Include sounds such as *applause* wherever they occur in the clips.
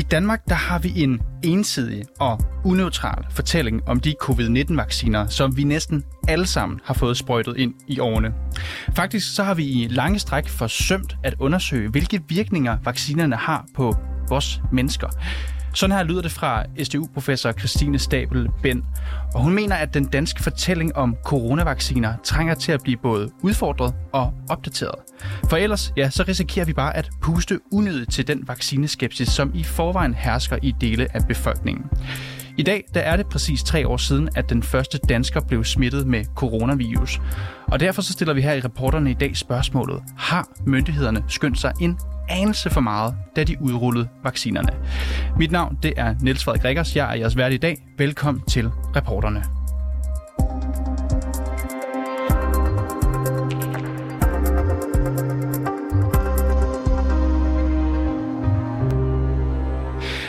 I Danmark der har vi en ensidig og uneutral fortælling om de covid-19-vacciner, som vi næsten alle sammen har fået sprøjtet ind i årene. Faktisk så har vi i lange stræk forsømt at undersøge, hvilke virkninger vaccinerne har på vores mennesker. Sådan her lyder det fra SDU-professor Christine Stabel Bend, og hun mener, at den danske fortælling om coronavacciner trænger til at blive både udfordret og opdateret. For ellers, ja, så risikerer vi bare at puste unødigt til den vaccineskepsis, som i forvejen hersker i dele af befolkningen. I dag der er det præcis tre år siden, at den første dansker blev smittet med coronavirus. Og derfor så stiller vi her i reporterne i dag spørgsmålet, har myndighederne skyndt sig en anelse for meget, da de udrullede vaccinerne. Mit navn det er Niels Frederik Rikkers. Jeg er jeres vært i dag. Velkommen til reporterne.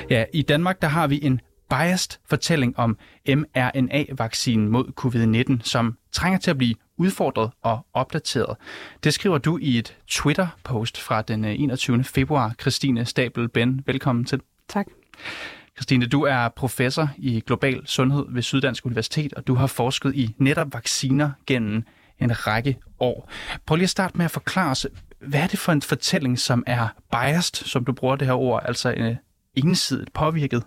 Ja, i Danmark der har vi en biased fortælling om mRNA-vaccinen mod covid-19, som trænger til at blive udfordret og opdateret. Det skriver du i et Twitter-post fra den 21. Øh, februar. Christine Stabel Ben, velkommen til. Tak. Christine, du er professor i global sundhed ved Syddansk Universitet, og du har forsket i netop vacciner gennem en række år. Prøv lige at starte med at forklare os, hvad er det for en fortælling, som er biased, som du bruger det her ord, altså øh, ensidigt påvirket?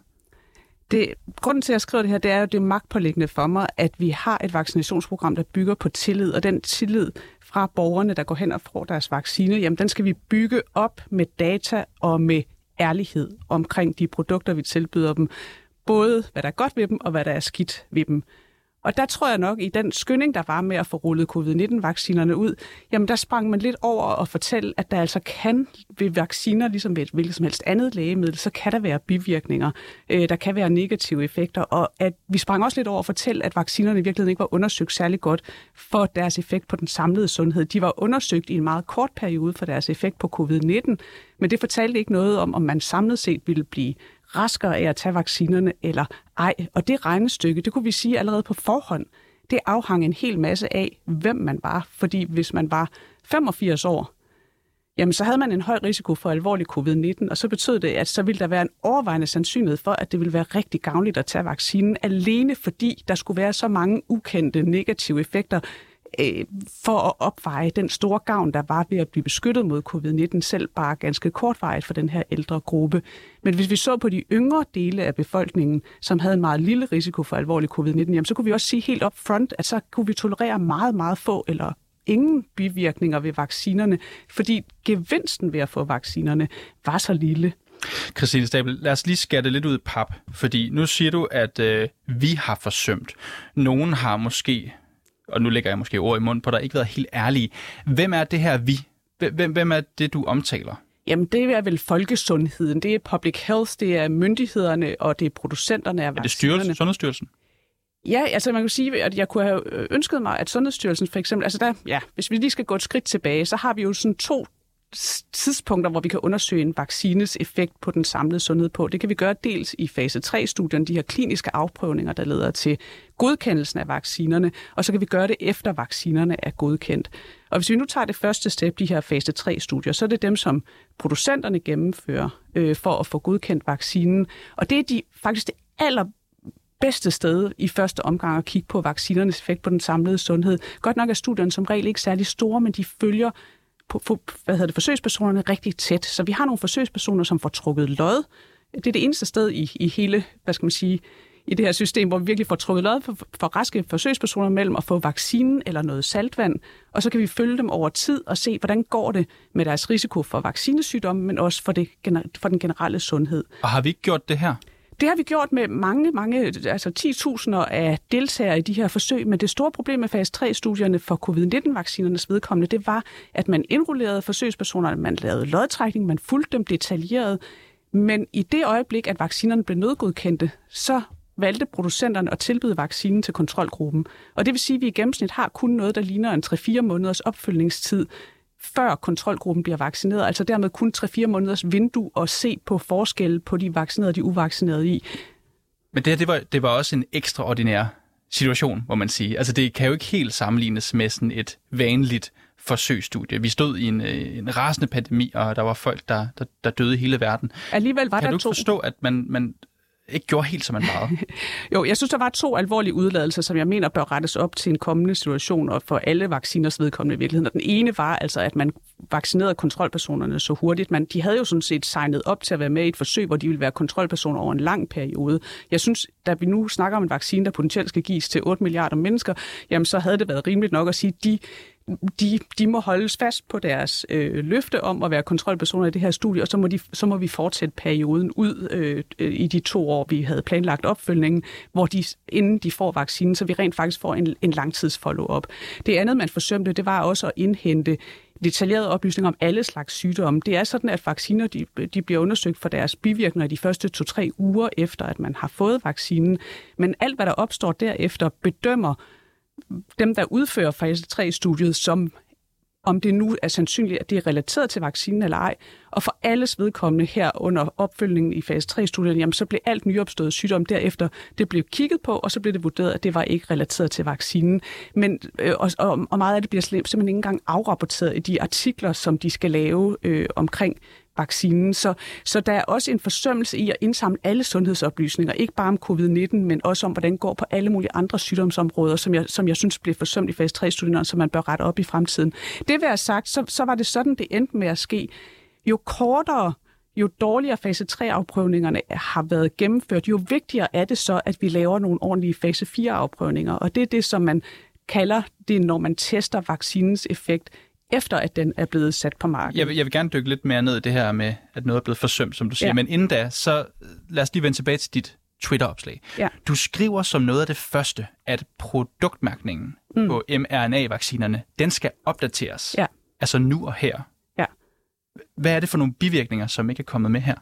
Det, grunden til, at jeg skriver det her, det er jo det magtpålæggende for mig, at vi har et vaccinationsprogram, der bygger på tillid, og den tillid fra borgerne, der går hen og får deres vaccine, jamen den skal vi bygge op med data og med ærlighed omkring de produkter, vi tilbyder dem. Både hvad der er godt ved dem, og hvad der er skidt ved dem. Og der tror jeg nok, i den skynding, der var med at få rullet covid-19-vaccinerne ud, jamen der sprang man lidt over og fortælle, at der altså kan ved vacciner, ligesom ved et hvilket som helst andet lægemiddel, så kan der være bivirkninger, øh, der kan være negative effekter, og at vi sprang også lidt over at fortælle, at vaccinerne i virkeligheden ikke var undersøgt særlig godt for deres effekt på den samlede sundhed. De var undersøgt i en meget kort periode for deres effekt på covid-19, men det fortalte ikke noget om, om man samlet set ville blive raskere af at tage vaccinerne eller ej. Og det regnestykke, det kunne vi sige allerede på forhånd, det afhang en hel masse af, hvem man var. Fordi hvis man var 85 år, jamen så havde man en høj risiko for alvorlig covid-19, og så betød det, at så ville der være en overvejende sandsynlighed for, at det ville være rigtig gavnligt at tage vaccinen, alene fordi der skulle være så mange ukendte negative effekter, øh, for at opveje den store gavn, der var ved at blive beskyttet mod covid-19, selv bare ganske kortvarigt for den her ældre gruppe. Men hvis vi så på de yngre dele af befolkningen, som havde en meget lille risiko for alvorlig covid-19, jamen, så kunne vi også sige helt up front, at så kunne vi tolerere meget, meget få eller ingen bivirkninger ved vaccinerne, fordi gevinsten ved at få vaccinerne var så lille. Christine Stabel, lad os lige skære det lidt ud i pap, fordi nu siger du, at øh, vi har forsømt. Nogen har måske og nu lægger jeg måske ord i munden på dig, ikke været helt ærlige. Hvem er det her vi? Hvem, hvem er det, du omtaler? Jamen, det er vel folkesundheden. Det er public health, det er myndighederne, og det er producenterne af vaccinerne. Er det styrelsen, Sundhedsstyrelsen? Ja, altså man kan sige, at jeg kunne have ønsket mig, at Sundhedsstyrelsen for eksempel, altså der, ja, hvis vi lige skal gå et skridt tilbage, så har vi jo sådan to tidspunkter, hvor vi kan undersøge en vaccines effekt på den samlede sundhed på. Det kan vi gøre dels i fase 3-studien, de her kliniske afprøvninger, der leder til godkendelsen af vaccinerne, og så kan vi gøre det efter vaccinerne er godkendt. Og hvis vi nu tager det første step, de her fase 3-studier, så er det dem, som producenterne gennemfører øh, for at få godkendt vaccinen. Og det er de faktisk det aller bedste sted i første omgang at kigge på vaccinernes effekt på den samlede sundhed. Godt nok er studierne som regel ikke særlig store, men de følger hvad hedder det, forsøgspersonerne rigtig tæt. Så vi har nogle forsøgspersoner, som får trukket lod. Det er det eneste sted i, i hele, hvad skal man sige, i det her system, hvor vi virkelig får trukket lod for, for raske forsøgspersoner mellem at få vaccinen eller noget saltvand, og så kan vi følge dem over tid og se, hvordan går det med deres risiko for vaccinesygdomme, men også for, det, for den generelle sundhed. Og har vi ikke gjort det her? Det har vi gjort med mange, mange, altså 10.000 af deltagere i de her forsøg, men det store problem med fase 3-studierne for covid-19-vaccinernes vedkommende, det var, at man indrullerede forsøgspersonerne, man lavede lodtrækning, man fulgte dem detaljeret, men i det øjeblik, at vaccinerne blev nødgodkendte, så valgte producenterne at tilbyde vaccinen til kontrolgruppen. Og det vil sige, at vi i gennemsnit har kun noget, der ligner en 3-4 måneders opfølgningstid før kontrolgruppen bliver vaccineret, altså dermed kun 3-4 måneders vindue at se på forskel på de vaccinerede og de uvaccinerede i. Men det her, det var, det var også en ekstraordinær situation, må man sige. Altså det kan jo ikke helt sammenlignes med sådan et vanligt forsøgsstudie. Vi stod i en, øh, en rasende pandemi, og der var folk, der, der, der døde i hele verden. Alligevel var kan der du ikke to. forstå, at man, man ikke gjorde helt, som man varede? *laughs* Jo, jeg synes, der var to alvorlige udladelser, som jeg mener bør rettes op til en kommende situation, og for alle vacciners vedkommende i virkeligheden. Og den ene var altså, at man vaccinerede kontrolpersonerne så hurtigt. Man, de havde jo sådan set signet op til at være med i et forsøg, hvor de ville være kontrolpersoner over en lang periode. Jeg synes, da vi nu snakker om en vaccine, der potentielt skal gives til 8 milliarder mennesker, jamen så havde det været rimeligt nok at sige, at de de, de må holdes fast på deres øh, løfte om at være kontrolpersoner i det her studie, og så må, de, så må vi fortsætte perioden ud øh, øh, i de to år, vi havde planlagt opfølgningen, hvor de, inden de får vaccinen, så vi rent faktisk får en, en langtidsfollow-up. Det andet, man forsømte, det var også at indhente detaljerede oplysninger om alle slags sygdomme. Det er sådan, at vacciner de, de bliver undersøgt for deres bivirkninger de første to-tre uger efter, at man har fået vaccinen. Men alt, hvad der opstår derefter, bedømmer dem, der udfører fase 3-studiet, som om det nu er sandsynligt, at det er relateret til vaccinen eller ej. Og for alles vedkommende her under opfølgningen i fase 3-studiet, jamen så blev alt nyopstået sygdom derefter, det blev kigget på, og så blev det vurderet, at det var ikke relateret til vaccinen. Men, øh, og, og, og meget af det bliver simpelthen ikke engang afrapporteret i de artikler, som de skal lave øh, omkring vaccinen. Så, så der er også en forsømmelse i at indsamle alle sundhedsoplysninger, ikke bare om covid-19, men også om, hvordan det går på alle mulige andre sygdomsområder, som jeg, som jeg synes blev forsømt i fase 3-studierne, som man bør rette op i fremtiden. Det vil jeg sagt, så, så var det sådan, det endte med at ske. Jo kortere jo dårligere fase 3-afprøvningerne har været gennemført, jo vigtigere er det så, at vi laver nogle ordentlige fase 4-afprøvninger. Og det er det, som man kalder det, når man tester vaccinens effekt efter at den er blevet sat på markedet. Jeg vil, jeg vil gerne dykke lidt mere ned i det her med, at noget er blevet forsømt, som du siger. Ja. Men inden da, så lad os lige vende tilbage til dit Twitter-opslag. Ja. Du skriver som noget af det første, at produktmærkningen mm. på mRNA-vaccinerne, den skal opdateres. Ja. Altså nu og her. Ja. Hvad er det for nogle bivirkninger, som ikke er kommet med her?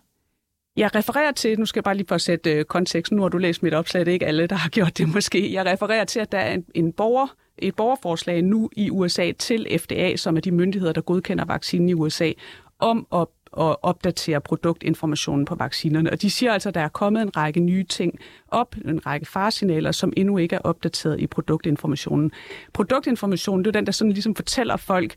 Jeg refererer til, nu skal jeg bare lige for at sætte øh, konteksten, nu har du læst mit opslag, det er ikke alle, der har *laughs* gjort det måske. Jeg refererer til, at der er en, en borger, et borgerforslag nu i USA til FDA, som er de myndigheder, der godkender vaccinen i USA, om at at opdatere produktinformationen på vaccinerne. Og de siger altså, at der er kommet en række nye ting op, en række faresignaler, som endnu ikke er opdateret i produktinformationen. Produktinformationen, det er den, der sådan ligesom fortæller folk,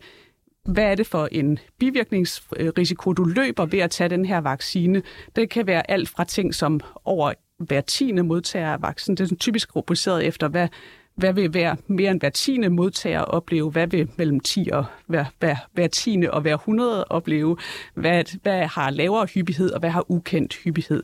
hvad er det for en bivirkningsrisiko, du løber ved at tage den her vaccine. Det kan være alt fra ting som over hver tiende modtager af vaccinen. Det er typisk rubriceret efter, hvad, hvad vil hver, mere end hver tiende modtager opleve? Hvad vil mellem 10 og hver, hver, hver tiende og hver 100 opleve? Hvad, hvad har lavere hyppighed, og hvad har ukendt hyppighed?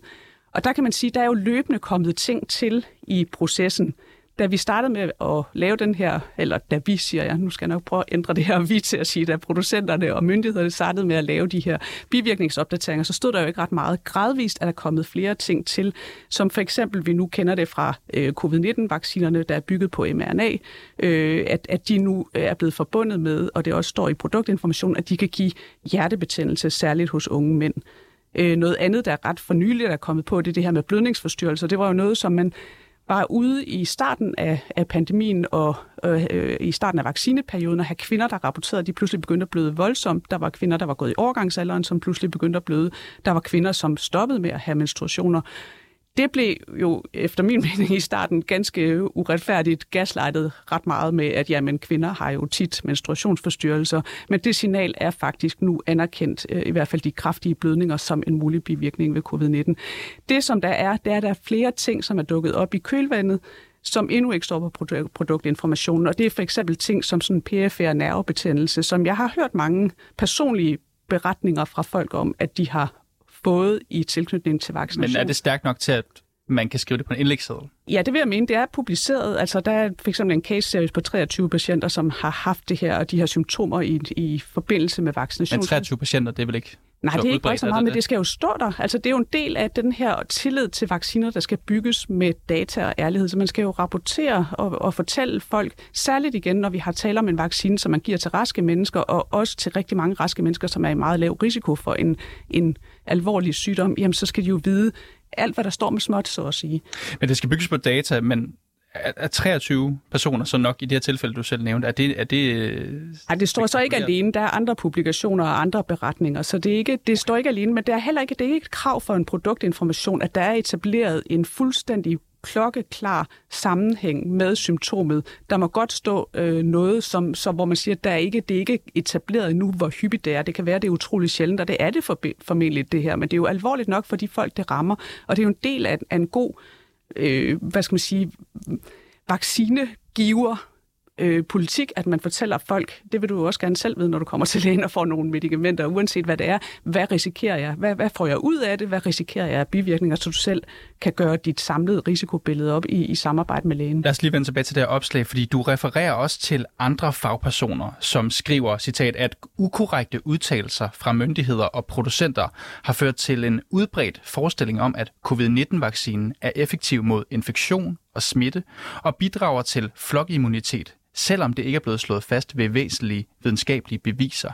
Og der kan man sige, der er jo løbende kommet ting til i processen da vi startede med at lave den her, eller da vi siger jeg, nu skal jeg nok prøve at ændre det her vi til at sige, da producenterne og myndighederne startede med at lave de her bivirkningsopdateringer, så stod der jo ikke ret meget. Gradvist er der kommet flere ting til, som for eksempel, vi nu kender det fra øh, covid-19-vaccinerne, der er bygget på mRNA, øh, at, at de nu øh, er blevet forbundet med, og det også står i produktinformation, at de kan give hjertebetændelse, særligt hos unge mænd. Øh, noget andet, der er ret for nyligt er kommet på, det er det her med blødningsforstyrrelser. Det var jo noget, som man var ude i starten af, af pandemien og øh, øh, i starten af vaccineperioden at have kvinder, der rapporterede, at de pludselig begyndte at bløde voldsomt. Der var kvinder, der var gået i overgangsalderen, som pludselig begyndte at bløde. Der var kvinder, som stoppede med at have menstruationer. Det blev jo efter min mening i starten ganske uretfærdigt gaslightet ret meget med, at jamen, kvinder har jo tit menstruationsforstyrrelser, men det signal er faktisk nu anerkendt, øh, i hvert fald de kraftige blødninger, som en mulig bivirkning ved covid-19. Det som der er, det er, at der er flere ting, som er dukket op i kølvandet, som endnu ikke står på produktinformationen, og det er for eksempel ting som sådan PFR nervebetændelse, som jeg har hørt mange personlige beretninger fra folk om, at de har fået i tilknytning til vaccination. Men er det stærkt nok til, at man kan skrive det på en indlægsseddel? Ja, det vil jeg mene. Det er publiceret. Altså, der er eksempel en case series på 23 patienter, som har haft det her og de her symptomer i, i forbindelse med vaccination. Men 23 patienter, det er vel ikke Nej, det er ikke så meget, men det skal jo stå der. Altså, det er jo en del af den her tillid til vacciner, der skal bygges med data og ærlighed. Så man skal jo rapportere og, og fortælle folk, særligt igen, når vi har talt om en vaccine, som man giver til raske mennesker, og også til rigtig mange raske mennesker, som er i meget lav risiko for en, en alvorlig sygdom, jamen så skal de jo vide alt, hvad der står med småt, så at sige. Men det skal bygges på data, men er 23 personer så nok i det her tilfælde, du selv nævnte? Er det, er det, Ej, det står så ikke alene. Der er andre publikationer og andre beretninger, så det, er ikke, det står ikke alene, men det er heller ikke, det er ikke et krav for en produktinformation, at der er etableret en fuldstændig klokkeklar sammenhæng med symptomet. Der må godt stå øh, noget, som, som, hvor man siger, at der er ikke, det er ikke etableret nu, hvor hyppigt det er. Det kan være, det er utroligt sjældent, og det er det for, formentlig det her, men det er jo alvorligt nok for de folk, det rammer, og det er jo en del af, af en god, øh, hvad skal man sige, vaccinegiver øh, politik, at man fortæller folk, det vil du også gerne selv vide, når du kommer *laughs* til lægen og får nogle medicamenter, uanset hvad det er. Hvad risikerer jeg? Hvad, hvad får jeg ud af det? Hvad risikerer jeg af bivirkninger, så du selv kan gøre dit samlede risikobillede op i, i samarbejde med lægen? Lad os lige vende tilbage til det her opslag, fordi du refererer også til andre fagpersoner, som skriver, citat, at ukorrekte udtalelser fra myndigheder og producenter har ført til en udbredt forestilling om, at covid-19-vaccinen er effektiv mod infektion og smitte og bidrager til flokimmunitet, selvom det ikke er blevet slået fast ved væsentlige videnskabelige beviser.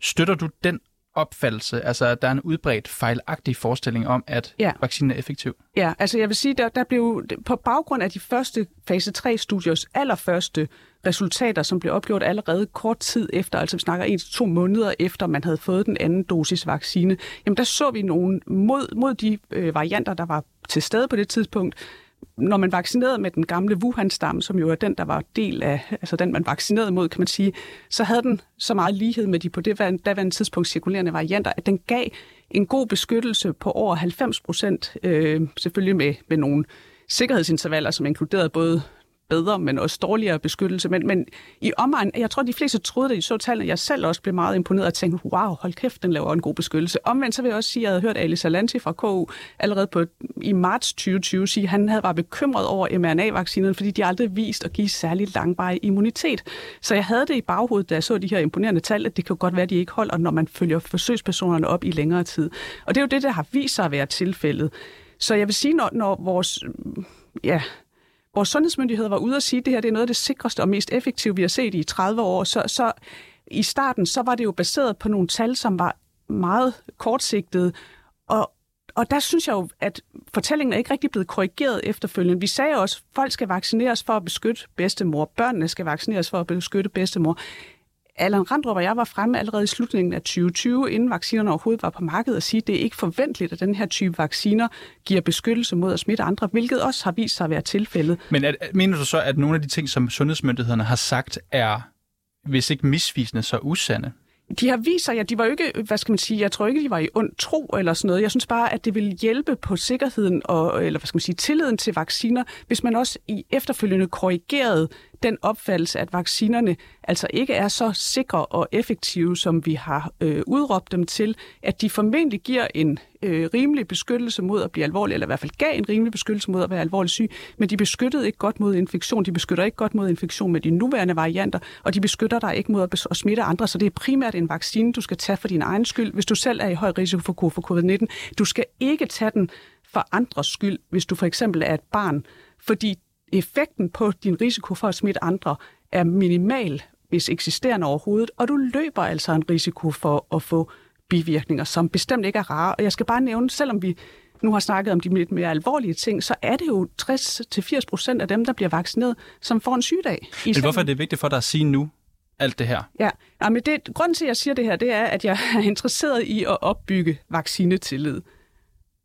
Støtter du den opfattelse, altså at der er en udbredt fejlagtig forestilling om, at ja. vaccinen er effektiv? Ja, altså jeg vil sige, der, der blev på baggrund af de første fase 3-studiers allerførste resultater, som blev opgjort allerede kort tid efter, altså vi snakker en til to måneder efter, man havde fået den anden dosis vaccine, jamen der så vi nogle mod, mod de øh, varianter, der var til stede på det tidspunkt, når man vaccinerede med den gamle Wuhan-stamme, som jo er den, der var del af, altså den, man vaccinerede mod, kan man sige, så havde den så meget lighed med de på det daværende tidspunkt cirkulerende varianter, at den gav en god beskyttelse på over 90 procent, øh, selvfølgelig med, med nogle sikkerhedsintervaller, som inkluderede både bedre, men også dårligere beskyttelse. Men, men i omegn, jeg tror, de fleste troede, da de så tallene, jeg selv også blev meget imponeret og tænkte, wow, hold kæft, den laver en god beskyttelse. Omvendt så vil jeg også sige, at jeg havde hørt Alice Salanti fra KU allerede på, i marts 2020 sige, at han havde var bekymret over mRNA-vaccinerne, fordi de aldrig vist at give særlig langvarig immunitet. Så jeg havde det i baghovedet, da jeg så de her imponerende tal, at det kan godt være, at de ikke holder, når man følger forsøgspersonerne op i længere tid. Og det er jo det, der har vist sig at være tilfældet. Så jeg vil sige, når, når vores ja, vores sundhedsmyndigheder var ude og sige, at det her det er noget af det sikreste og mest effektive, vi har set i 30 år, så, så i starten så var det jo baseret på nogle tal, som var meget kortsigtede, og, og der synes jeg jo, at fortællingen er ikke rigtig blevet korrigeret efterfølgende. Vi sagde også, at folk skal vaccineres for at beskytte bedstemor, børnene skal vaccineres for at beskytte bedstemor. Allan Randrup og jeg var fremme allerede i slutningen af 2020, inden vaccinerne overhovedet var på markedet, og sige, at det er ikke forventeligt, at den her type vacciner giver beskyttelse mod at smitte andre, hvilket også har vist sig at være tilfældet. Men at, mener du så, at nogle af de ting, som sundhedsmyndighederne har sagt, er, hvis ikke misvisende, så usande? de har vist sig, at de var jo ikke, hvad skal man sige, jeg tror ikke, de var i ond tro eller sådan noget. Jeg synes bare, at det vil hjælpe på sikkerheden og, eller hvad skal man sige, tilliden til vacciner, hvis man også i efterfølgende korrigerede den opfattelse, at vaccinerne altså ikke er så sikre og effektive, som vi har øh, udråbt dem til, at de formentlig giver en øh, rimelig beskyttelse mod at blive alvorlig, eller i hvert fald gav en rimelig beskyttelse mod at være alvorlig syg, men de beskyttede ikke godt mod infektion. De beskytter ikke godt mod infektion med de nuværende varianter, og de beskytter dig ikke mod at, at smitte andre, så det er primært en vaccine, du skal tage for din egen skyld, hvis du selv er i høj risiko for, for covid-19. Du skal ikke tage den for andres skyld, hvis du for eksempel er et barn, fordi effekten på din risiko for at smitte andre er minimal, hvis eksisterende overhovedet, og du løber altså en risiko for at få bivirkninger, som bestemt ikke er rare. Og jeg skal bare nævne, selvom vi nu har snakket om de lidt mere alvorlige ting, så er det jo 60-80 procent af dem, der bliver vaccineret, som får en sygdag. Men hvorfor er det vigtigt for dig at sige nu, alt det her? Ja, ja men det, grunden til, at jeg siger det her, det er, at jeg *laughs* er interesseret i at opbygge vaccinetillid.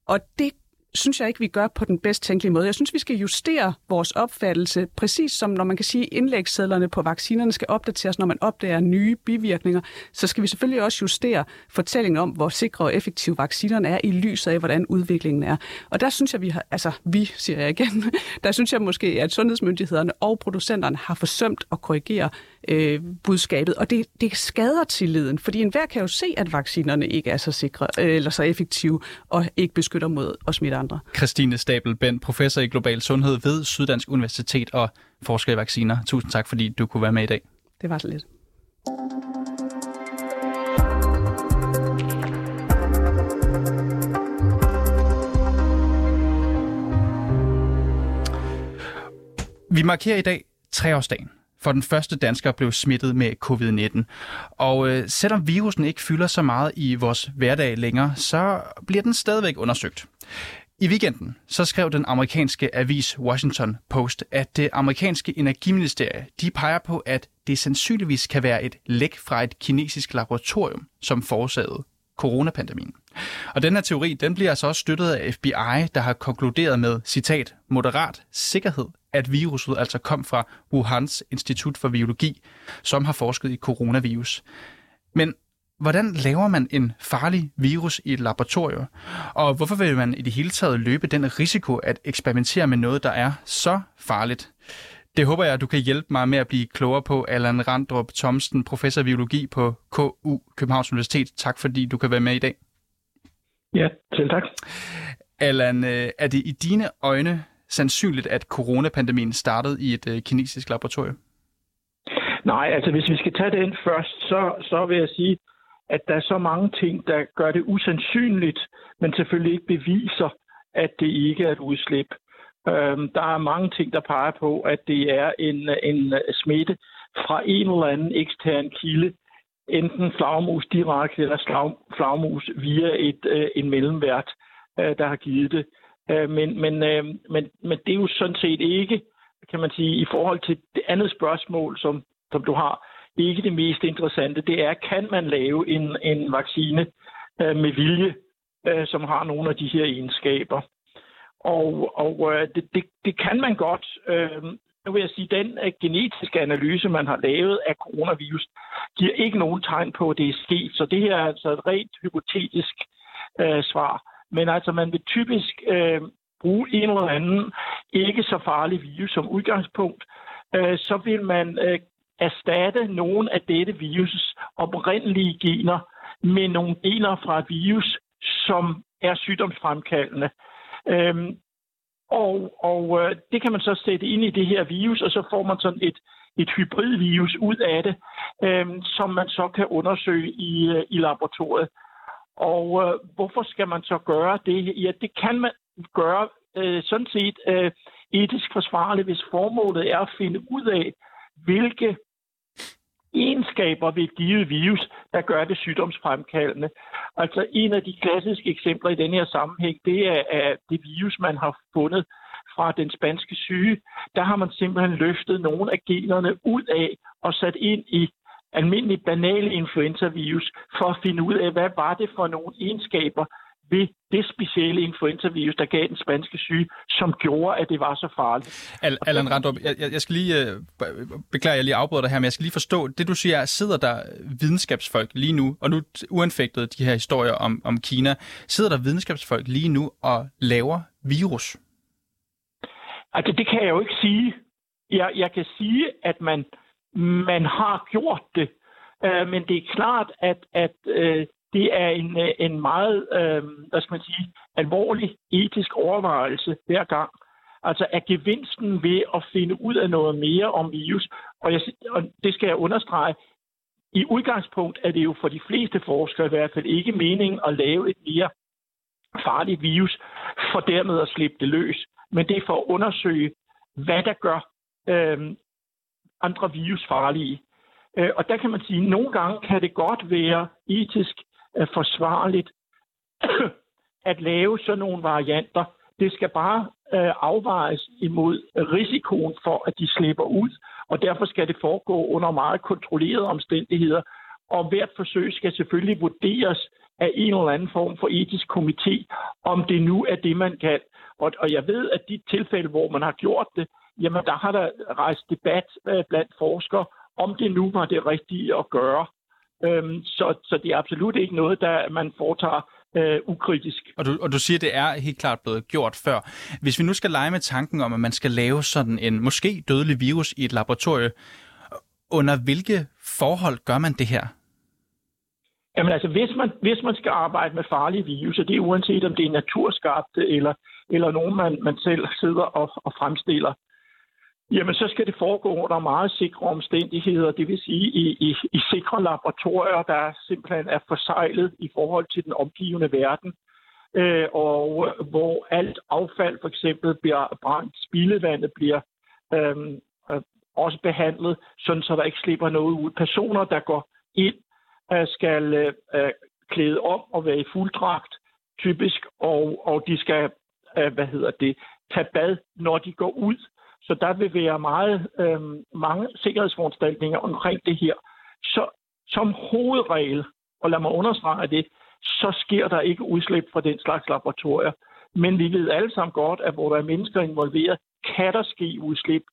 Og det synes jeg ikke, vi gør på den bedst tænkelige måde. Jeg synes, vi skal justere vores opfattelse, præcis som når man kan sige, at indlægssedlerne på vaccinerne skal opdateres, når man opdager nye bivirkninger, så skal vi selvfølgelig også justere fortællingen om, hvor sikre og effektive vaccinerne er i lyset af, hvordan udviklingen er. Og der synes jeg, vi har, altså vi, siger jeg igen, *laughs* der synes jeg måske, at sundhedsmyndighederne og producenterne har forsømt at korrigere øh, budskabet, og det, det skader tilliden, fordi enhver kan jo se, at vaccinerne ikke er så sikre øh, eller så effektive og ikke beskytter mod at smitte andre. Christine Stabel Ben, professor i global sundhed ved Syddansk Universitet og forsker i vacciner. Tusind tak, fordi du kunne være med i dag. Det var så lidt. Vi markerer i dag treårsdagen for den første dansker blev smittet med covid-19. Og øh, selvom virusen ikke fylder så meget i vores hverdag længere, så bliver den stadigvæk undersøgt. I weekenden så skrev den amerikanske avis Washington Post, at det amerikanske energiministerie de peger på, at det sandsynligvis kan være et læk fra et kinesisk laboratorium, som forårsagede coronapandemien. Og den her teori, den bliver altså også støttet af FBI, der har konkluderet med, citat, moderat sikkerhed, at viruset altså kom fra Wuhans Institut for Biologi, som har forsket i coronavirus. Men hvordan laver man en farlig virus i et laboratorium? Og hvorfor vil man i det hele taget løbe den risiko at eksperimentere med noget, der er så farligt? Det håber jeg, at du kan hjælpe mig med at blive klogere på, Allan Randrup Thomsen, professor i biologi på KU Københavns Universitet. Tak fordi du kan være med i dag. Ja, selv tak. Allan, øh, er det i dine øjne sandsynligt, at coronapandemien startede i et øh, kinesisk laboratorium? Nej, altså hvis vi skal tage den først, så, så vil jeg sige, at der er så mange ting, der gør det usandsynligt, men selvfølgelig ikke beviser, at det ikke er et udslip. Øhm, der er mange ting, der peger på, at det er en, en øh, smitte fra en eller anden ekstern kilde, enten flagmus direkte eller flagmus via et, øh, en mellemvært, øh, der har givet det. Øh, men, men, øh, men, men det er jo sådan set ikke, kan man sige, i forhold til det andet spørgsmål, som, som du har, ikke det mest interessante. Det er, kan man lave en, en vaccine øh, med vilje, øh, som har nogle af de her egenskaber? Og, og øh, det, det, det kan man godt. Øh, nu vil jeg sige, den øh, genetiske analyse, man har lavet af coronavirus, giver ikke nogen tegn på, at det er sket. Så det her er altså et rent hypotetisk øh, svar. Men altså, man vil typisk øh, bruge en eller anden ikke så farlig virus som udgangspunkt. øh, så vil man øh, erstatte nogle af dette virus' oprindelige gener med nogle gener fra et virus, som er sygdomsfremkaldende. Øhm, og og øh, det kan man så sætte ind i det her virus, og så får man sådan et, et hybridvirus ud af det, øhm, som man så kan undersøge i, øh, i laboratoriet. Og øh, hvorfor skal man så gøre det? Ja, det kan man gøre øh, sådan set øh, etisk forsvarligt, hvis formålet er at finde ud af, hvilke egenskaber ved et givet virus, der gør det sygdomsfremkaldende. Altså en af de klassiske eksempler i den her sammenhæng, det er, er det virus, man har fundet fra den spanske syge. Der har man simpelthen løftet nogle af generne ud af og sat ind i almindelig banale influenzavirus for at finde ud af, hvad var det for nogle egenskaber, ved det specielle influenzavirus, der gav den spanske syge, som gjorde, at det var så farligt. Al- Allan Randrup, jeg, jeg skal lige, uh, beklager, jeg lige afbryder dig her, men jeg skal lige forstå, det du siger, sidder der videnskabsfolk lige nu, og nu uanfægtet de her historier om, om Kina, sidder der videnskabsfolk lige nu og laver virus? Altså, det kan jeg jo ikke sige. Jeg, jeg kan sige, at man, man har gjort det, Øh, men det er klart, at, at øh, det er en, øh, en meget, øh, hvad skal man sige, alvorlig etisk overvejelse hver gang. Altså er gevinsten ved at finde ud af noget mere om virus, og, jeg, og det skal jeg understrege, i udgangspunkt er det jo for de fleste forskere i hvert fald ikke meningen at lave et mere farligt virus, for dermed at slippe det løs. Men det er for at undersøge, hvad der gør øh, andre virusfarlige. Øh, og der kan man sige, at nogle gange kan det godt være etisk øh, forsvarligt *clears throat* at lave sådan nogle varianter. Det skal bare øh, afvejes imod risikoen for, at de slipper ud, og derfor skal det foregå under meget kontrollerede omstændigheder. Og hvert forsøg skal selvfølgelig vurderes af en eller anden form for etisk komité, om det nu er det, man kan. Og, og jeg ved, at de tilfælde, hvor man har gjort det, jamen der har der rejst debat øh, blandt forskere, om det nu var det rigtige at gøre. Øhm, så, så det er absolut ikke noget, der man foretager øh, ukritisk. Og du, og du siger, at det er helt klart blevet gjort før. Hvis vi nu skal lege med tanken om, at man skal lave sådan en måske dødelig virus i et laboratorium, under hvilke forhold gør man det her? Jamen altså, hvis man, hvis man skal arbejde med farlige virus, og det er uanset om det er naturskabte eller, eller nogen, man, man selv sidder og, og fremstiller, Jamen, så skal det foregå under meget sikre omstændigheder, det vil sige i, i, i sikre laboratorier, der simpelthen er forsejlet i forhold til den omgivende verden, øh, og hvor alt affald for eksempel bliver brændt, spildevandet bliver øhm, øh, også behandlet, sådan så der ikke slipper noget ud. Personer, der går ind, øh, skal øh, klæde om og være i fulddragt, typisk, og, og de skal, øh, hvad hedder det, tage bad, når de går ud så der vil være meget, øh, mange sikkerhedsforanstaltninger omkring det her. Så som hovedregel, og lad mig understrege det, så sker der ikke udslip fra den slags laboratorier. Men vi ved alle sammen godt, at hvor der er mennesker involveret, kan der ske udslip,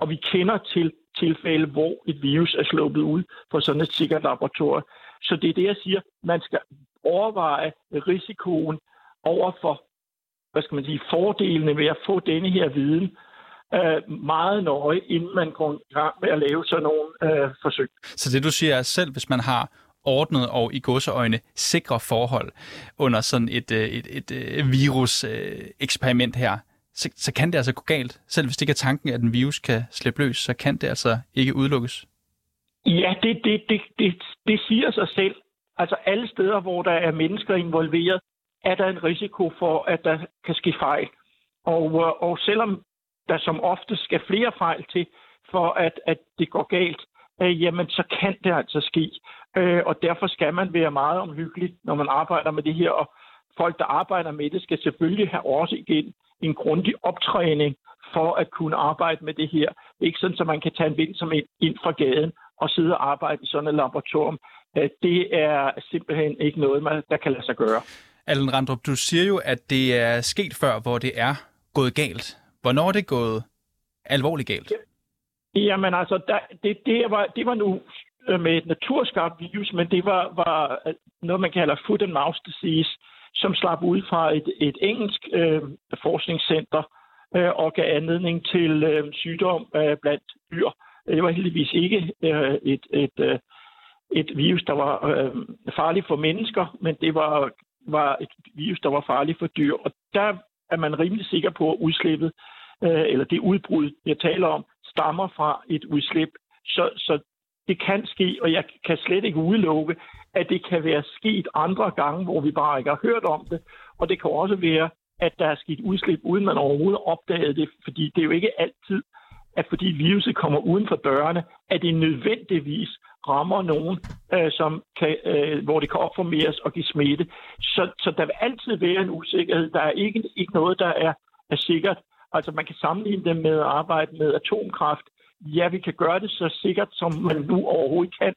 og vi kender til tilfælde, hvor et virus er sluppet ud fra sådan et sikkert laboratorium. Så det er det, jeg siger. Man skal overveje risikoen over for, hvad skal man sige, fordelene ved at få denne her viden øh, meget nøje, inden man går i gang med at lave sådan nogle øh, forsøg. Så det du siger er selv, hvis man har ordnet og i godseøjne sikre forhold under sådan et, øh, et, et, et øh, virus-eksperiment her, så, så kan det altså gå galt. Selv hvis det ikke er tanken, at en virus kan slippe løs, så kan det altså ikke udelukkes. Ja, det, det, det, det, det siger sig selv. Altså alle steder, hvor der er mennesker involveret, er der en risiko for, at der kan ske fejl. Og, øh, og selvom der som ofte skal flere fejl til, for at, at det går galt, øh, jamen så kan det altså ske. Øh, og derfor skal man være meget omhyggelig, når man arbejder med det her. Og folk, der arbejder med det, skal selvfølgelig have også igen en grundig optræning for at kunne arbejde med det her. Ikke sådan, at man kan tage en vind som ind, ind fra gaden og sidde og arbejde i sådan et laboratorium. Øh, det er simpelthen ikke noget, man, der kan lade sig gøre. Allen Randrup, du siger jo, at det er sket før, hvor det er gået galt. Hvornår er det gået alvorligt galt? Jamen altså, der, det, det, var, det var nu øh, med et naturskabt virus, men det var, var øh, noget, man kalder foot and mouth disease, som slap ud fra et, et engelsk øh, forskningscenter øh, og gav anledning til øh, sygdom øh, blandt dyr. Det var heldigvis ikke øh, et, et, øh, et virus, der var øh, farligt for mennesker, men det var, var et virus, der var farligt for dyr. Og der er man rimelig sikker på, at udslippet, øh, eller det udbrud, jeg taler om, stammer fra et udslip. Så, så det kan ske, og jeg kan slet ikke udelukke, at det kan være sket andre gange, hvor vi bare ikke har hørt om det. Og det kan også være, at der er sket udslip, uden man overhovedet opdagede det, fordi det er jo ikke altid, at fordi viruset kommer uden for dørene, at det nødvendigvis rammer nogen, øh, som kan, øh, hvor det kan opformeres og give smitte. Så, så der vil altid være en usikkerhed. Der er ikke, ikke noget, der er, er sikkert. Altså man kan sammenligne det med at arbejde med atomkraft. Ja, vi kan gøre det så sikkert, som man nu overhovedet kan.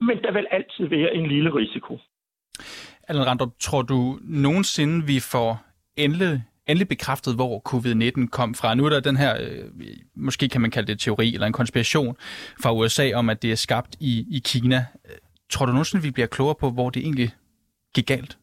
Men der vil altid være en lille risiko. Allan Randrup, tror du nogensinde, vi får endelig endelig bekræftet, hvor covid-19 kom fra. Nu er der den her, øh, måske kan man kalde det teori eller en konspiration fra USA om, at det er skabt i, i Kina. Tror du nogensinde, vi bliver klogere på, hvor det egentlig gik galt?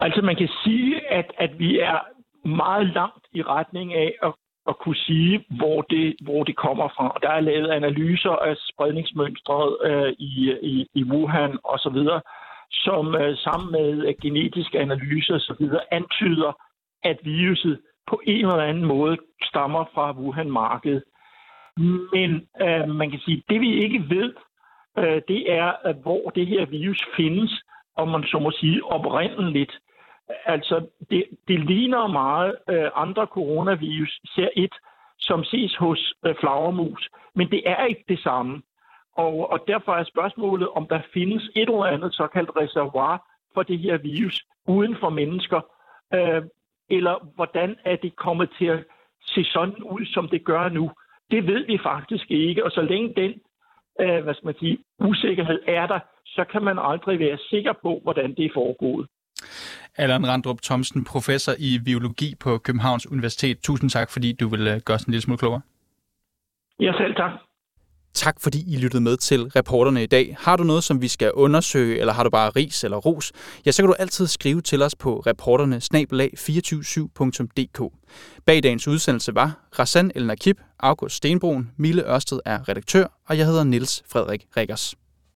Altså man kan sige, at, at vi er meget langt i retning af at, at kunne sige, hvor det, hvor det kommer fra. Der er lavet analyser af spredningsmønstret øh, i, i, i Wuhan osv., som øh, sammen med øh, genetiske analyser osv. antyder, at viruset på en eller anden måde stammer fra Wuhan-markedet. Men øh, man kan sige, at det vi ikke ved, øh, det er, at hvor det her virus findes, om man så må sige oprindeligt. Altså, det, det ligner meget øh, andre coronavirus, ser et, som ses hos øh, flagermus, men det er ikke det samme. Og, og derfor er spørgsmålet, om der findes et eller andet såkaldt reservoir for det her virus uden for mennesker, øh, eller hvordan er det kommet til at se sådan ud, som det gør nu. Det ved vi faktisk ikke, og så længe den øh, hvad skal man sige, usikkerhed er der, så kan man aldrig være sikker på, hvordan det er foregået. Allan Randrup Thomsen, professor i biologi på Københavns Universitet. Tusind tak, fordi du vil øh, gøre os en lille smule klogere. Ja, selv tak. Tak fordi I lyttede med til reporterne i dag. Har du noget, som vi skal undersøge, eller har du bare ris eller ros, ja, så kan du altid skrive til os på reporterne 247dk Bag dagens udsendelse var Rassan El Nakib, August Stenbroen, Mille Ørsted er redaktør, og jeg hedder Niels Frederik Rikkers.